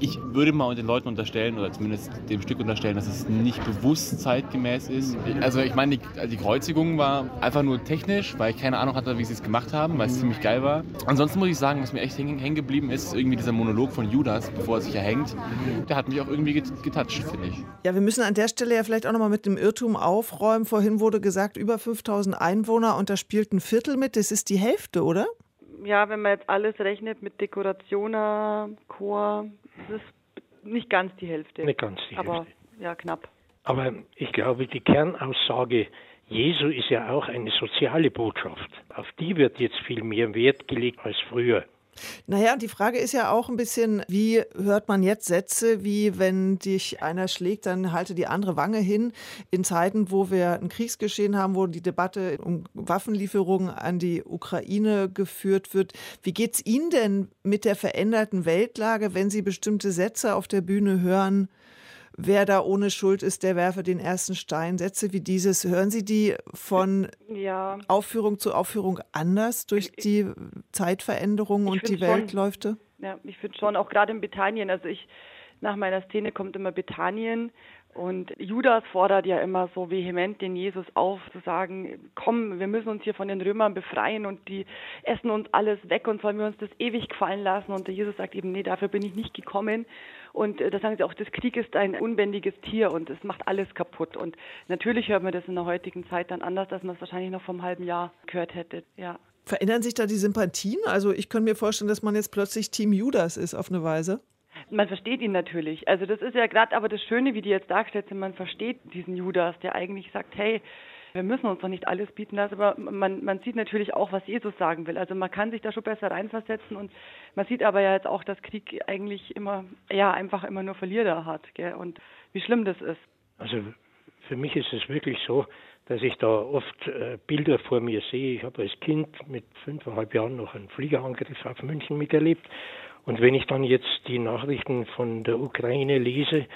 ich würde mal den Leuten unterstellen, oder zumindest dem Stück unterstellen, dass es nicht bewusst zeitgemäß ist. Also ich meine, die, die Kreuzigung war einfach nur technisch, weil ich keine Ahnung hatte, wie sie es gemacht haben, weil es ziemlich geil war. Ansonsten muss ich sagen, was mir echt hängen hängen geblieben ist, ist irgendwie dieser Monolog von Judas, bevor er sich erhängt. Der hat mich auch irgendwie get- getoucht, finde ich. Ja, wir müssen an der Stelle ja vielleicht auch nochmal mit dem Irrtum aufräumen. Vorhin wurde gesagt, über 5000 Einwohner und da spielt ein Viertel mit. Das ist die Hälfte, oder? Ja, wenn man jetzt alles rechnet mit Dekorationen, Chor, das ist nicht ganz die Hälfte. Nicht ganz die Aber Hälfte. ja, knapp. Aber ich glaube, die Kernaussage Jesu ist ja auch eine soziale Botschaft. Auf die wird jetzt viel mehr Wert gelegt als früher. Naja, die Frage ist ja auch ein bisschen, wie hört man jetzt Sätze wie, wenn dich einer schlägt, dann halte die andere Wange hin. In Zeiten, wo wir ein Kriegsgeschehen haben, wo die Debatte um Waffenlieferungen an die Ukraine geführt wird. Wie geht's Ihnen denn mit der veränderten Weltlage, wenn Sie bestimmte Sätze auf der Bühne hören? Wer da ohne Schuld ist, der werfe den ersten Stein. Sätze wie dieses, hören Sie die von Ja. Aufführung zu Aufführung anders durch die Zeitveränderungen und die schon. Weltläufe? Ja, ich finde schon, auch gerade in Bethanien, also ich, nach meiner Szene kommt immer Bethanien und Judas fordert ja immer so vehement den Jesus auf, zu sagen, komm, wir müssen uns hier von den Römern befreien und die essen uns alles weg und sollen wir uns das ewig gefallen lassen. Und der Jesus sagt eben, nee, dafür bin ich nicht gekommen. Und äh, da sagen sie auch, das Krieg ist ein unbändiges Tier und es macht alles kaputt. Und natürlich hört man das in der heutigen Zeit dann anders, als man es wahrscheinlich noch vor einem halben Jahr gehört hätte. Ja. Verändern sich da die Sympathien? Also ich könnte mir vorstellen, dass man jetzt plötzlich Team Judas ist auf eine Weise. Man versteht ihn natürlich. Also das ist ja gerade aber das Schöne, wie die jetzt dargestellt sind, man versteht diesen Judas, der eigentlich sagt, hey, wir müssen uns doch nicht alles bieten lassen, aber man, man sieht natürlich auch, was Jesus sagen will. Also man kann sich da schon besser reinversetzen und man sieht aber ja jetzt auch, dass Krieg eigentlich immer, ja, einfach immer nur Verlierer hat gell? und wie schlimm das ist. Also für mich ist es wirklich so, dass ich da oft äh, Bilder vor mir sehe. Ich habe als Kind mit fünfeinhalb Jahren noch einen Fliegerangriff auf München miterlebt. Und wenn ich dann jetzt die Nachrichten von der Ukraine lese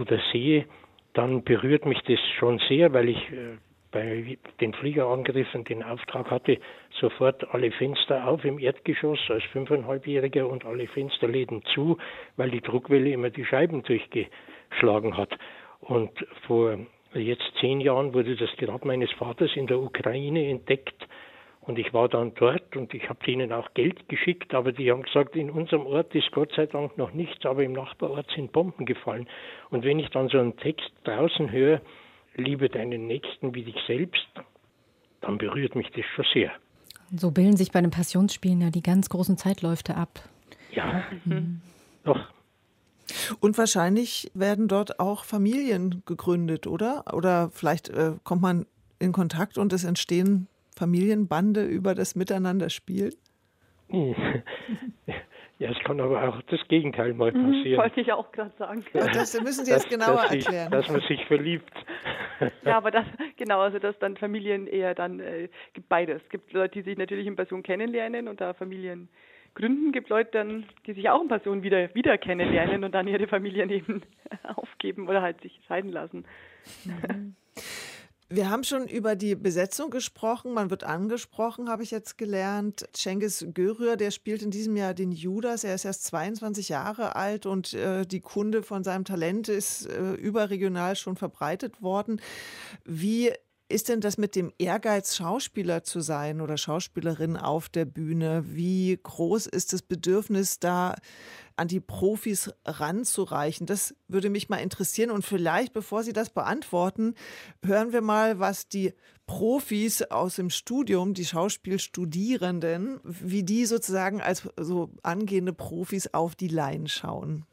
oder sehe, dann berührt mich das schon sehr, weil ich äh, bei den Fliegerangriffen den Auftrag hatte, sofort alle Fenster auf im Erdgeschoss als fünfeinhalbjähriger und alle Fensterläden zu, weil die Druckwelle immer die Scheiben durchgeschlagen hat. Und vor jetzt zehn Jahren wurde das Grab meines Vaters in der Ukraine entdeckt. Und ich war dann dort und ich habe denen auch Geld geschickt, aber die haben gesagt, in unserem Ort ist Gott sei Dank noch nichts, aber im Nachbarort sind Bomben gefallen. Und wenn ich dann so einen Text draußen höre, liebe deinen Nächsten wie dich selbst, dann berührt mich das schon sehr. So bilden sich bei den Passionsspielen ja die ganz großen Zeitläufe ab. Ja, mhm. doch. Und wahrscheinlich werden dort auch Familien gegründet, oder? Oder vielleicht äh, kommt man in Kontakt und es entstehen Familienbande über das Miteinanderspielen? <laughs> Ja, es kann aber auch das Gegenteil mal mhm, passieren. wollte ich auch gerade sagen. Ja, das müssen Sie jetzt genauer dass erklären. dass man sich verliebt. Ja, <laughs> aber das, genau, also dass dann Familien eher dann, äh, gibt beides. Es gibt Leute, die sich natürlich in Person kennenlernen und da Familien gründen. Es gibt Leute dann, die sich auch in Person wieder, wieder kennenlernen und dann ihre Familien eben <laughs> aufgeben oder halt sich scheiden lassen. Mhm. Wir haben schon über die Besetzung gesprochen. Man wird angesprochen, habe ich jetzt gelernt. Cengiz Görür, der spielt in diesem Jahr den Judas. Er ist erst 22 Jahre alt und äh, die Kunde von seinem Talent ist äh, überregional schon verbreitet worden. Wie ist denn das mit dem Ehrgeiz, Schauspieler zu sein oder Schauspielerin auf der Bühne? Wie groß ist das Bedürfnis, da an die Profis ranzureichen? Das würde mich mal interessieren. Und vielleicht, bevor Sie das beantworten, hören wir mal, was die Profis aus dem Studium, die Schauspielstudierenden, wie die sozusagen als so angehende Profis auf die Laien schauen.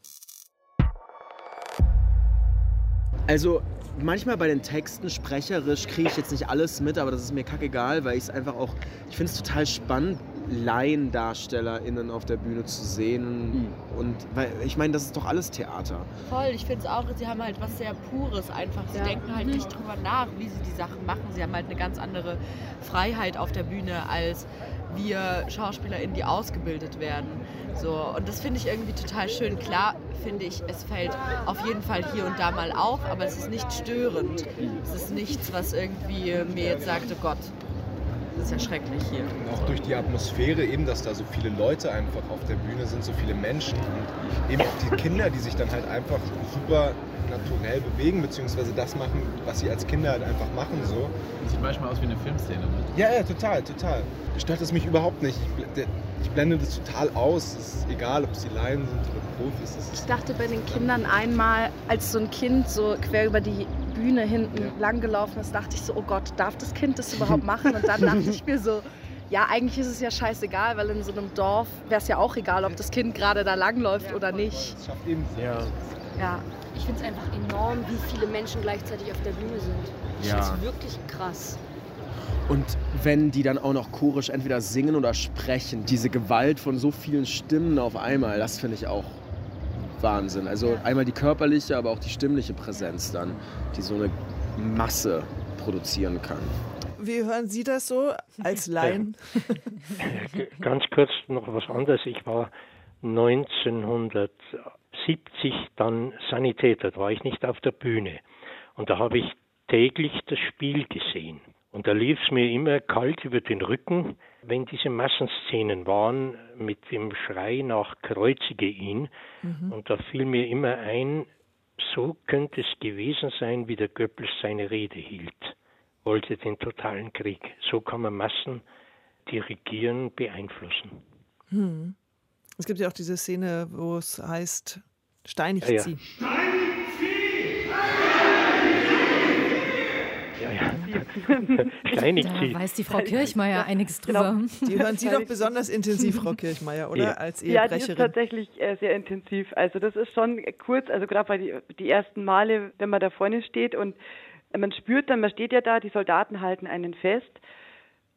Also manchmal bei den Texten sprecherisch kriege ich jetzt nicht alles mit, aber das ist mir kackegal, weil ich es einfach auch, ich finde es total spannend, LaiendarstellerInnen auf der Bühne zu sehen. Mhm. Und weil ich meine, das ist doch alles Theater. Voll, ich finde es auch, sie haben halt was sehr Pures einfach. Sie ja. denken halt nicht drüber nach, wie sie die Sachen machen. Sie haben halt eine ganz andere Freiheit auf der Bühne als wir SchauspielerInnen, die ausgebildet werden. So, und das finde ich irgendwie total schön. Klar finde ich, es fällt auf jeden Fall hier und da mal auf, aber es ist nicht störend. Es ist nichts, was irgendwie mir jetzt sagt, oh Gott, das ist ja schrecklich hier. Auch durch die Atmosphäre, eben, dass da so viele Leute einfach auf der Bühne sind, so viele Menschen und eben auch die Kinder, die sich dann halt einfach super naturell bewegen, beziehungsweise das machen, was sie als Kinder halt einfach machen. So. Das sieht manchmal aus wie eine Filmszene, ne? Ja, ja, total, total. Stört es mich überhaupt nicht. Ich, ich blende das total aus. Es ist egal, ob es die Laien sind oder Profis. Ich dachte bei den Kindern einmal, als so ein Kind so quer über die Bühne hinten ja. lang gelaufen ist, dachte ich so, oh Gott, darf das Kind das überhaupt machen? Und dann dachte ich mir so, ja, eigentlich ist es ja scheißegal, weil in so einem Dorf wäre es ja auch egal, ob das Kind gerade da langläuft oder nicht. Das schafft eben ja. Ja. Ich finde es einfach enorm, wie viele Menschen gleichzeitig auf der Bühne sind. Ja. Das ist wirklich krass. Und wenn die dann auch noch chorisch entweder singen oder sprechen, diese Gewalt von so vielen Stimmen auf einmal, das finde ich auch Wahnsinn. Also einmal die körperliche, aber auch die stimmliche Präsenz dann, die so eine Masse produzieren kann. Wie hören Sie das so als Laien? Ganz kurz noch was anderes. Ich war 1970 dann Sanitäter, da war ich nicht auf der Bühne. Und da habe ich täglich das Spiel gesehen. Und da lief es mir immer kalt über den Rücken, wenn diese Massenszenen waren mit dem Schrei nach Kreuzige ihn. Mhm. Und da fiel mir immer ein, so könnte es gewesen sein, wie der Goebbels seine Rede hielt, wollte den totalen Krieg. So kann man Massen dirigieren, beeinflussen. Hm. Es gibt ja auch diese Szene, wo es heißt, steinigt ja, ja. sie. Steinigt Da weiß die Frau Kirchmeier einiges drüber. Genau. Die hören Sie doch besonders intensiv, Frau Kirchmeier, oder? Ja. Als Ehebrecherin. Ja, die ist tatsächlich äh, sehr intensiv. Also das ist schon kurz, also gerade bei die, die ersten Male, wenn man da vorne steht und man spürt dann, man steht ja da, die Soldaten halten einen fest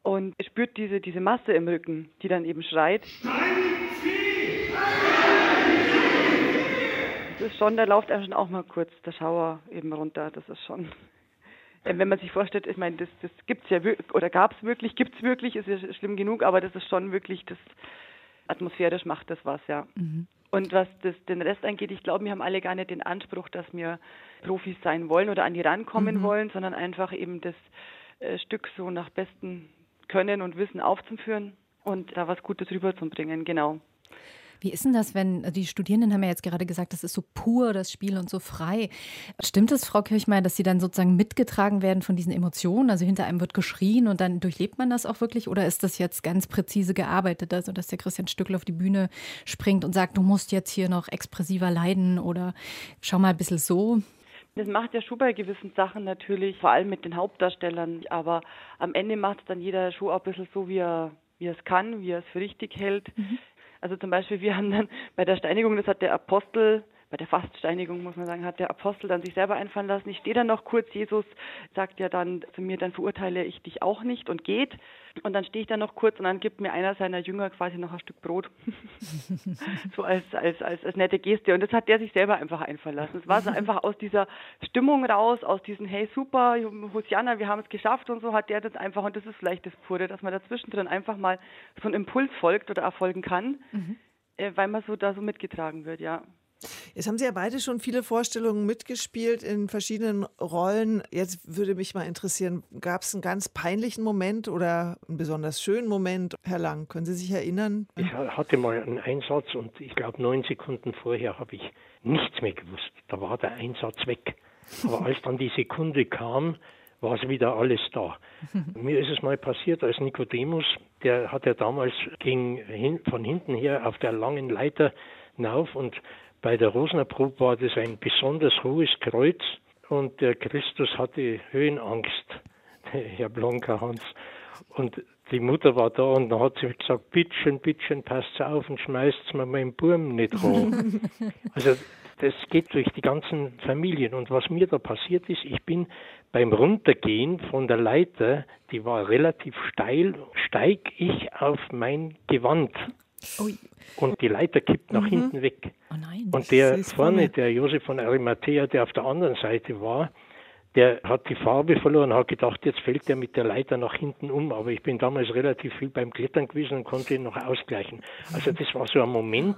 und spürt diese, diese Masse im Rücken, die dann eben schreit. Das ist schon, da läuft einem schon auch mal kurz der Schauer eben runter. Das ist schon äh, wenn man sich vorstellt, ich meine, das, das gibt es ja oder gab es wirklich, gibt es wirklich, ist ja schlimm genug, aber das ist schon wirklich, das atmosphärisch macht das was, ja. Mhm. Und was das, den Rest angeht, ich glaube, wir haben alle gar nicht den Anspruch, dass wir Profis sein wollen oder an die rankommen Mhm. wollen, sondern einfach eben das äh, Stück so nach bestem Können und Wissen aufzuführen und da was Gutes rüberzubringen, genau. Wie ist denn das, wenn die Studierenden haben ja jetzt gerade gesagt, das ist so pur, das Spiel und so frei. Stimmt es, Frau Kirchmeier, dass sie dann sozusagen mitgetragen werden von diesen Emotionen? Also hinter einem wird geschrien und dann durchlebt man das auch wirklich? Oder ist das jetzt ganz präzise gearbeitet, also dass der Christian Stückel auf die Bühne springt und sagt, du musst jetzt hier noch expressiver leiden oder schau mal ein bisschen so? Das macht ja schon bei gewissen Sachen natürlich, vor allem mit den Hauptdarstellern. Aber am Ende macht es dann jeder schon auch ein bisschen so, wie er, wie er es kann, wie er es für richtig hält. Also zum Beispiel, wir haben dann bei der Steinigung, das hat der Apostel, bei der Faststeinigung muss man sagen, hat der Apostel dann sich selber einfallen lassen. Ich stehe dann noch kurz, Jesus sagt ja dann zu mir, dann verurteile ich dich auch nicht und geht. Und dann stehe ich dann noch kurz und dann gibt mir einer seiner Jünger quasi noch ein Stück Brot. <laughs> so als, als, als, als nette Geste. Und das hat der sich selber einfach einfallen lassen. Es war so einfach aus dieser Stimmung raus, aus diesem Hey super, Hosianna, wir haben es geschafft und so hat der das einfach, und das ist vielleicht das Pure, dass man dazwischen drin einfach mal so einen Impuls folgt oder erfolgen kann, äh, weil man so da so mitgetragen wird, ja. Jetzt haben Sie ja beide schon viele Vorstellungen mitgespielt in verschiedenen Rollen. Jetzt würde mich mal interessieren, gab es einen ganz peinlichen Moment oder einen besonders schönen Moment? Herr Lang, können Sie sich erinnern? Ich hatte mal einen Einsatz und ich glaube neun Sekunden vorher habe ich nichts mehr gewusst. Da war der Einsatz weg. Aber als dann die Sekunde kam, war es wieder alles da. <laughs> Mir ist es mal passiert als Nikodemus, der hat ja damals ging hin, von hinten her auf der langen Leiter hinauf und bei der Rosnerprobe war das ein besonders hohes Kreuz und der Christus hatte Höhenangst, <laughs> Herr Blonker Hans. Und die Mutter war da und dann hat sie gesagt, bittchen, bittchen, passt auf und schmeißt mir meinen Burm nicht <laughs> ran. also das geht durch die ganzen Familien. Und was mir da passiert ist, ich bin beim Runtergehen von der Leiter, die war relativ steil, steig ich auf mein Gewand. Und die Leiter kippt nach Mhm. hinten weg. Oh nein. Und der vorne, der Josef von Arimathea, der auf der anderen Seite war, der hat die Farbe verloren, hat gedacht, jetzt fällt er mit der Leiter nach hinten um. Aber ich bin damals relativ viel beim Klettern gewesen und konnte ihn noch ausgleichen. Also das war so ein Moment,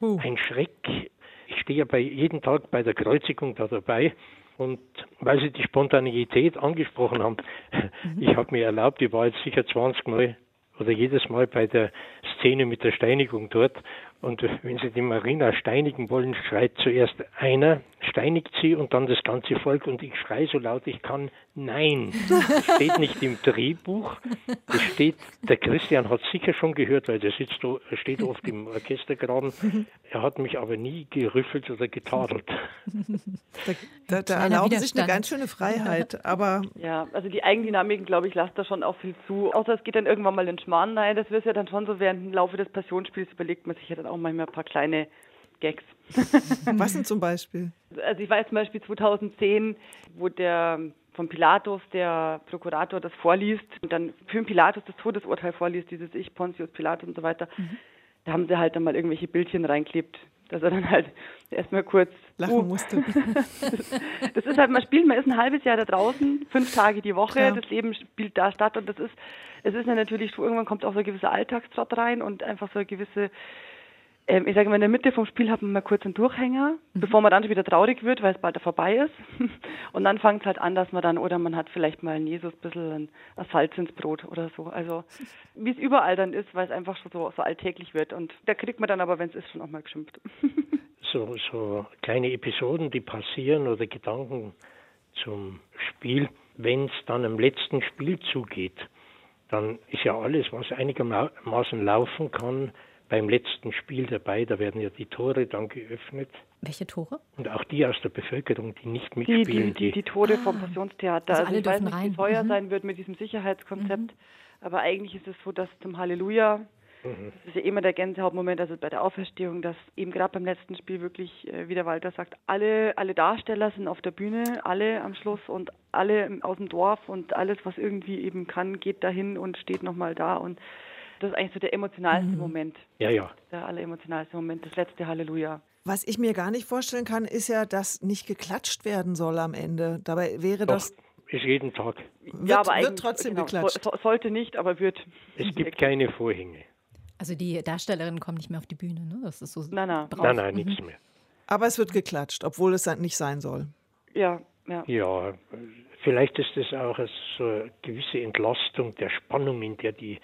ein Schreck. Ich stehe ja bei jeden Tag bei der Kreuzigung da dabei. Und weil Sie die Spontaneität angesprochen haben, <laughs> ich habe mir erlaubt, ich war jetzt sicher 20 Mal oder jedes Mal bei der Szene mit der Steinigung dort. Und wenn Sie die Marina steinigen wollen, schreit zuerst einer, steinigt sie und dann das ganze Volk. Und ich schreie so laut ich kann, nein. Das steht nicht im Drehbuch. Das steht, der Christian hat sicher schon gehört, weil der sitzt, da- er steht oft im Orchestergraben. Er hat mich aber nie gerüffelt oder getadelt. Da, da erlauben Sie sich eine ganz schöne Freiheit. Aber Ja, also die Eigendynamiken, glaube ich, lasst da schon auch viel zu. Außer es geht dann irgendwann mal in Schmarrn rein. Das wird ja dann schon so während dem Laufe des Passionsspiels überlegt man sich ja dann auch manchmal ein paar kleine Gags. <laughs> was denn zum Beispiel? Also ich weiß zum Beispiel 2010, wo der von Pilatus, der Prokurator, das vorliest und dann für Pilatus das Todesurteil vorliest, dieses Ich, Pontius Pilatus und so weiter. Da haben sie halt dann mal irgendwelche Bildchen reinklebt, dass er dann halt erstmal kurz Lachen uh, musste. das, <laughs> das ist halt, man spielt, man ist ein halbes Jahr da draußen, fünf Tage die Woche, Klar. das Leben spielt da statt und das ist, es ist ja natürlich, so, irgendwann kommt auch so ein gewisser Alltagstrott rein und einfach so eine gewisse, ähm, ich sage mal, in der Mitte vom Spiel hat man mal kurz einen Durchhänger, bevor man dann schon wieder traurig wird, weil es bald vorbei ist. <laughs> Und dann fängt es halt an, dass man dann, oder man hat vielleicht mal einen Jesus ein bisschen ein, ein Salz ins Brot oder so. Also wie es überall dann ist, weil es einfach schon so, so alltäglich wird. Und da kriegt man dann aber, wenn es ist, schon auch mal geschimpft. <laughs> so, so kleine Episoden, die passieren oder Gedanken zum Spiel, wenn es dann am letzten Spiel zugeht, dann ist ja alles, was einigermaßen laufen kann, beim letzten Spiel dabei. Da werden ja die Tore dann geöffnet. Welche Tore? Und auch die aus der Bevölkerung, die nicht Die, mitspielen, die, die, die Tore vom Passionstheater. Also Also, alle ich weiß nicht, wie rein. es heuer Mhm. sein wird mit diesem Sicherheitskonzept. Aber eigentlich ist es so, dass zum Halleluja, Mhm. das ist ja immer der Gänsehautmoment, also bei der Auferstehung, dass eben gerade beim letzten Spiel wirklich, äh, wie der Walter sagt, alle, alle Darsteller sind auf der Bühne, alle am Schluss und alle im- aus dem Dorf und alles, was irgendwie eben kann, geht dahin und steht nochmal da. Und das ist eigentlich so der emotionalste Moment. Ja, ja. Der alleremotionalste Moment, das letzte Halleluja. Was ich mir gar nicht vorstellen kann, ist ja, dass nicht geklatscht werden soll am Ende. Dabei wäre Doch, das. ist jeden Tag. Wird, ja, aber wird trotzdem genau, geklatscht. so, sollte nicht, aber wird. Es gibt keine Vorhänge. Also die Darstellerinnen kommen nicht mehr auf die Bühne, ne? Das ist so. Nein, nein. Nein, nein, mhm. nichts mehr. Aber es wird geklatscht, obwohl es nicht sein soll. Ja, ja. Ja, vielleicht ist es auch so eine gewisse Entlastung der Spannung, in der die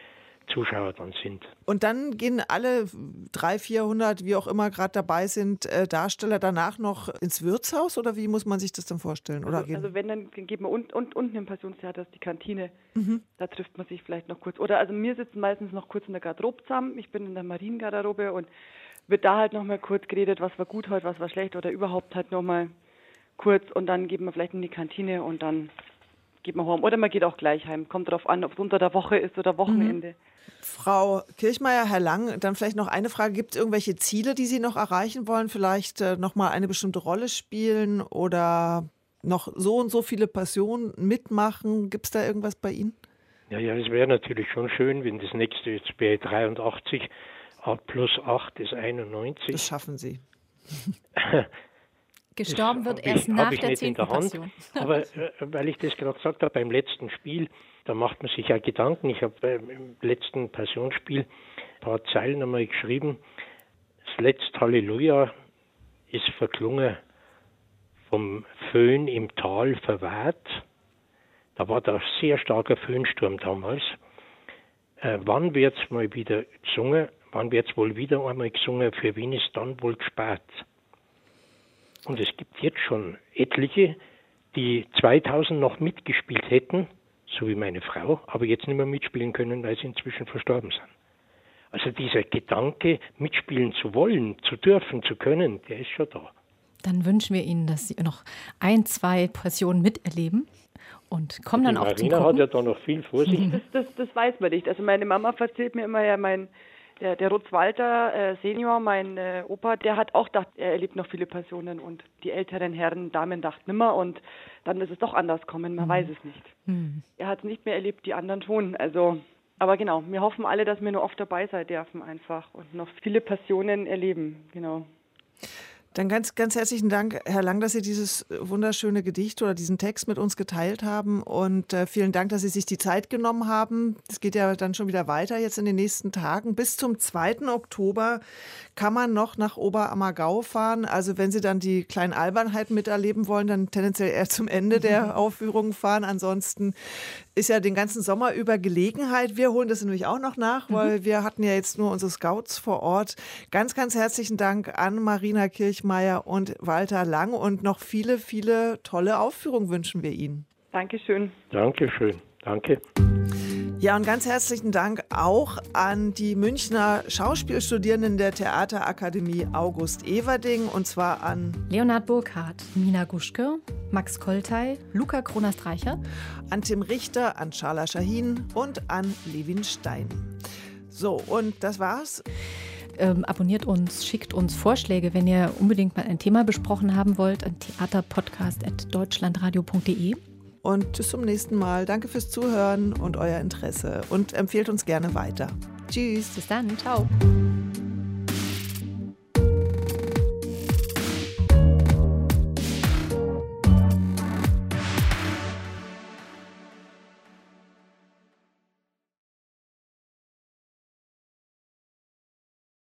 Zuschauer dann sind. Und dann gehen alle 300, 400, wie auch immer gerade dabei sind, äh, Darsteller danach noch ins Wirtshaus oder wie muss man sich das dann vorstellen? Oder also, also wenn, dann geht man und, und, unten im Passionstheater ist die Kantine. Mhm. Da trifft man sich vielleicht noch kurz. Oder also wir sitzen meistens noch kurz in der Garderobe zusammen. Ich bin in der Mariengarderobe und wird da halt nochmal kurz geredet, was war gut heute, was war schlecht oder überhaupt halt nochmal kurz und dann geht man vielleicht in die Kantine und dann geht man heim. Oder man geht auch gleich heim. Kommt darauf an, ob es unter der Woche ist oder Wochenende. Mhm. Frau Kirchmeier, Herr Lang, dann vielleicht noch eine Frage. Gibt es irgendwelche Ziele, die Sie noch erreichen wollen? Vielleicht äh, nochmal eine bestimmte Rolle spielen oder noch so und so viele Passionen mitmachen? Gibt es da irgendwas bei Ihnen? Ja, ja, es wäre natürlich schon schön, wenn das nächste jetzt bei 83 plus 8 ist 91. Das schaffen Sie. <laughs> Gestorben wird erst ich, nach der 10. Passion. <laughs> Aber äh, weil ich das gerade gesagt habe, beim letzten Spiel, da macht man sich ja Gedanken. Ich habe äh, im letzten Passionsspiel ein paar Zeilen einmal geschrieben. Das letzte Halleluja ist verklungen vom Föhn im Tal verwahrt. Da war da sehr starker Föhnsturm damals. Äh, wann wird es mal wieder gesungen? Wann wird es wohl wieder einmal gesungen? Für wen ist dann wohl gespart? Und es gibt jetzt schon etliche, die 2000 noch mitgespielt hätten, so wie meine Frau, aber jetzt nicht mehr mitspielen können, weil sie inzwischen verstorben sind. Also dieser Gedanke, mitspielen zu wollen, zu dürfen, zu können, der ist schon da. Dann wünschen wir Ihnen, dass Sie noch ein, zwei Passionen miterleben und kommen dann auch Marina zum Gucken. hat ja da noch viel vor sich. Das, das, das weiß man nicht. Also meine Mama erzählt mir immer ja, mein, der, der Rutz Walter äh, Senior, mein äh, Opa, der hat auch gedacht, er erlebt noch viele Passionen und die älteren Herren, Damen dachten nimmer und dann ist es doch anders kommen, man mhm. weiß es nicht. Mhm. Er hat es nicht mehr erlebt, die anderen schon. Also, aber genau, wir hoffen alle, dass wir nur oft dabei sein dürfen einfach und noch viele Passionen erleben, genau. Dann ganz, ganz herzlichen Dank, Herr Lang, dass Sie dieses wunderschöne Gedicht oder diesen Text mit uns geteilt haben. Und äh, vielen Dank, dass Sie sich die Zeit genommen haben. Es geht ja dann schon wieder weiter jetzt in den nächsten Tagen. Bis zum 2. Oktober kann man noch nach Oberammergau fahren. Also wenn Sie dann die kleinen Albernheiten miterleben wollen, dann tendenziell eher zum Ende der <laughs> Aufführung fahren. Ansonsten ist ja den ganzen Sommer über Gelegenheit. Wir holen das nämlich auch noch nach, weil mhm. wir hatten ja jetzt nur unsere Scouts vor Ort. Ganz, ganz herzlichen Dank an Marina Kirchmeier und Walter Lang und noch viele, viele tolle Aufführungen wünschen wir Ihnen. Dankeschön. Dankeschön. Danke. Ja, und ganz herzlichen Dank auch an die Münchner Schauspielstudierenden der Theaterakademie August Everding und zwar an Leonhard Burkhardt, Nina Guschke, Max Koltei, Luca Kronast-Reicher, an Tim Richter, an Charla Shahin und an Levin Stein. So, und das war's. Ähm, abonniert uns, schickt uns Vorschläge, wenn ihr unbedingt mal ein Thema besprochen haben wollt, an theaterpodcast.deutschlandradio.de und bis zum nächsten Mal. Danke fürs Zuhören und euer Interesse und empfehlt uns gerne weiter. Tschüss. Bis dann. Ciao.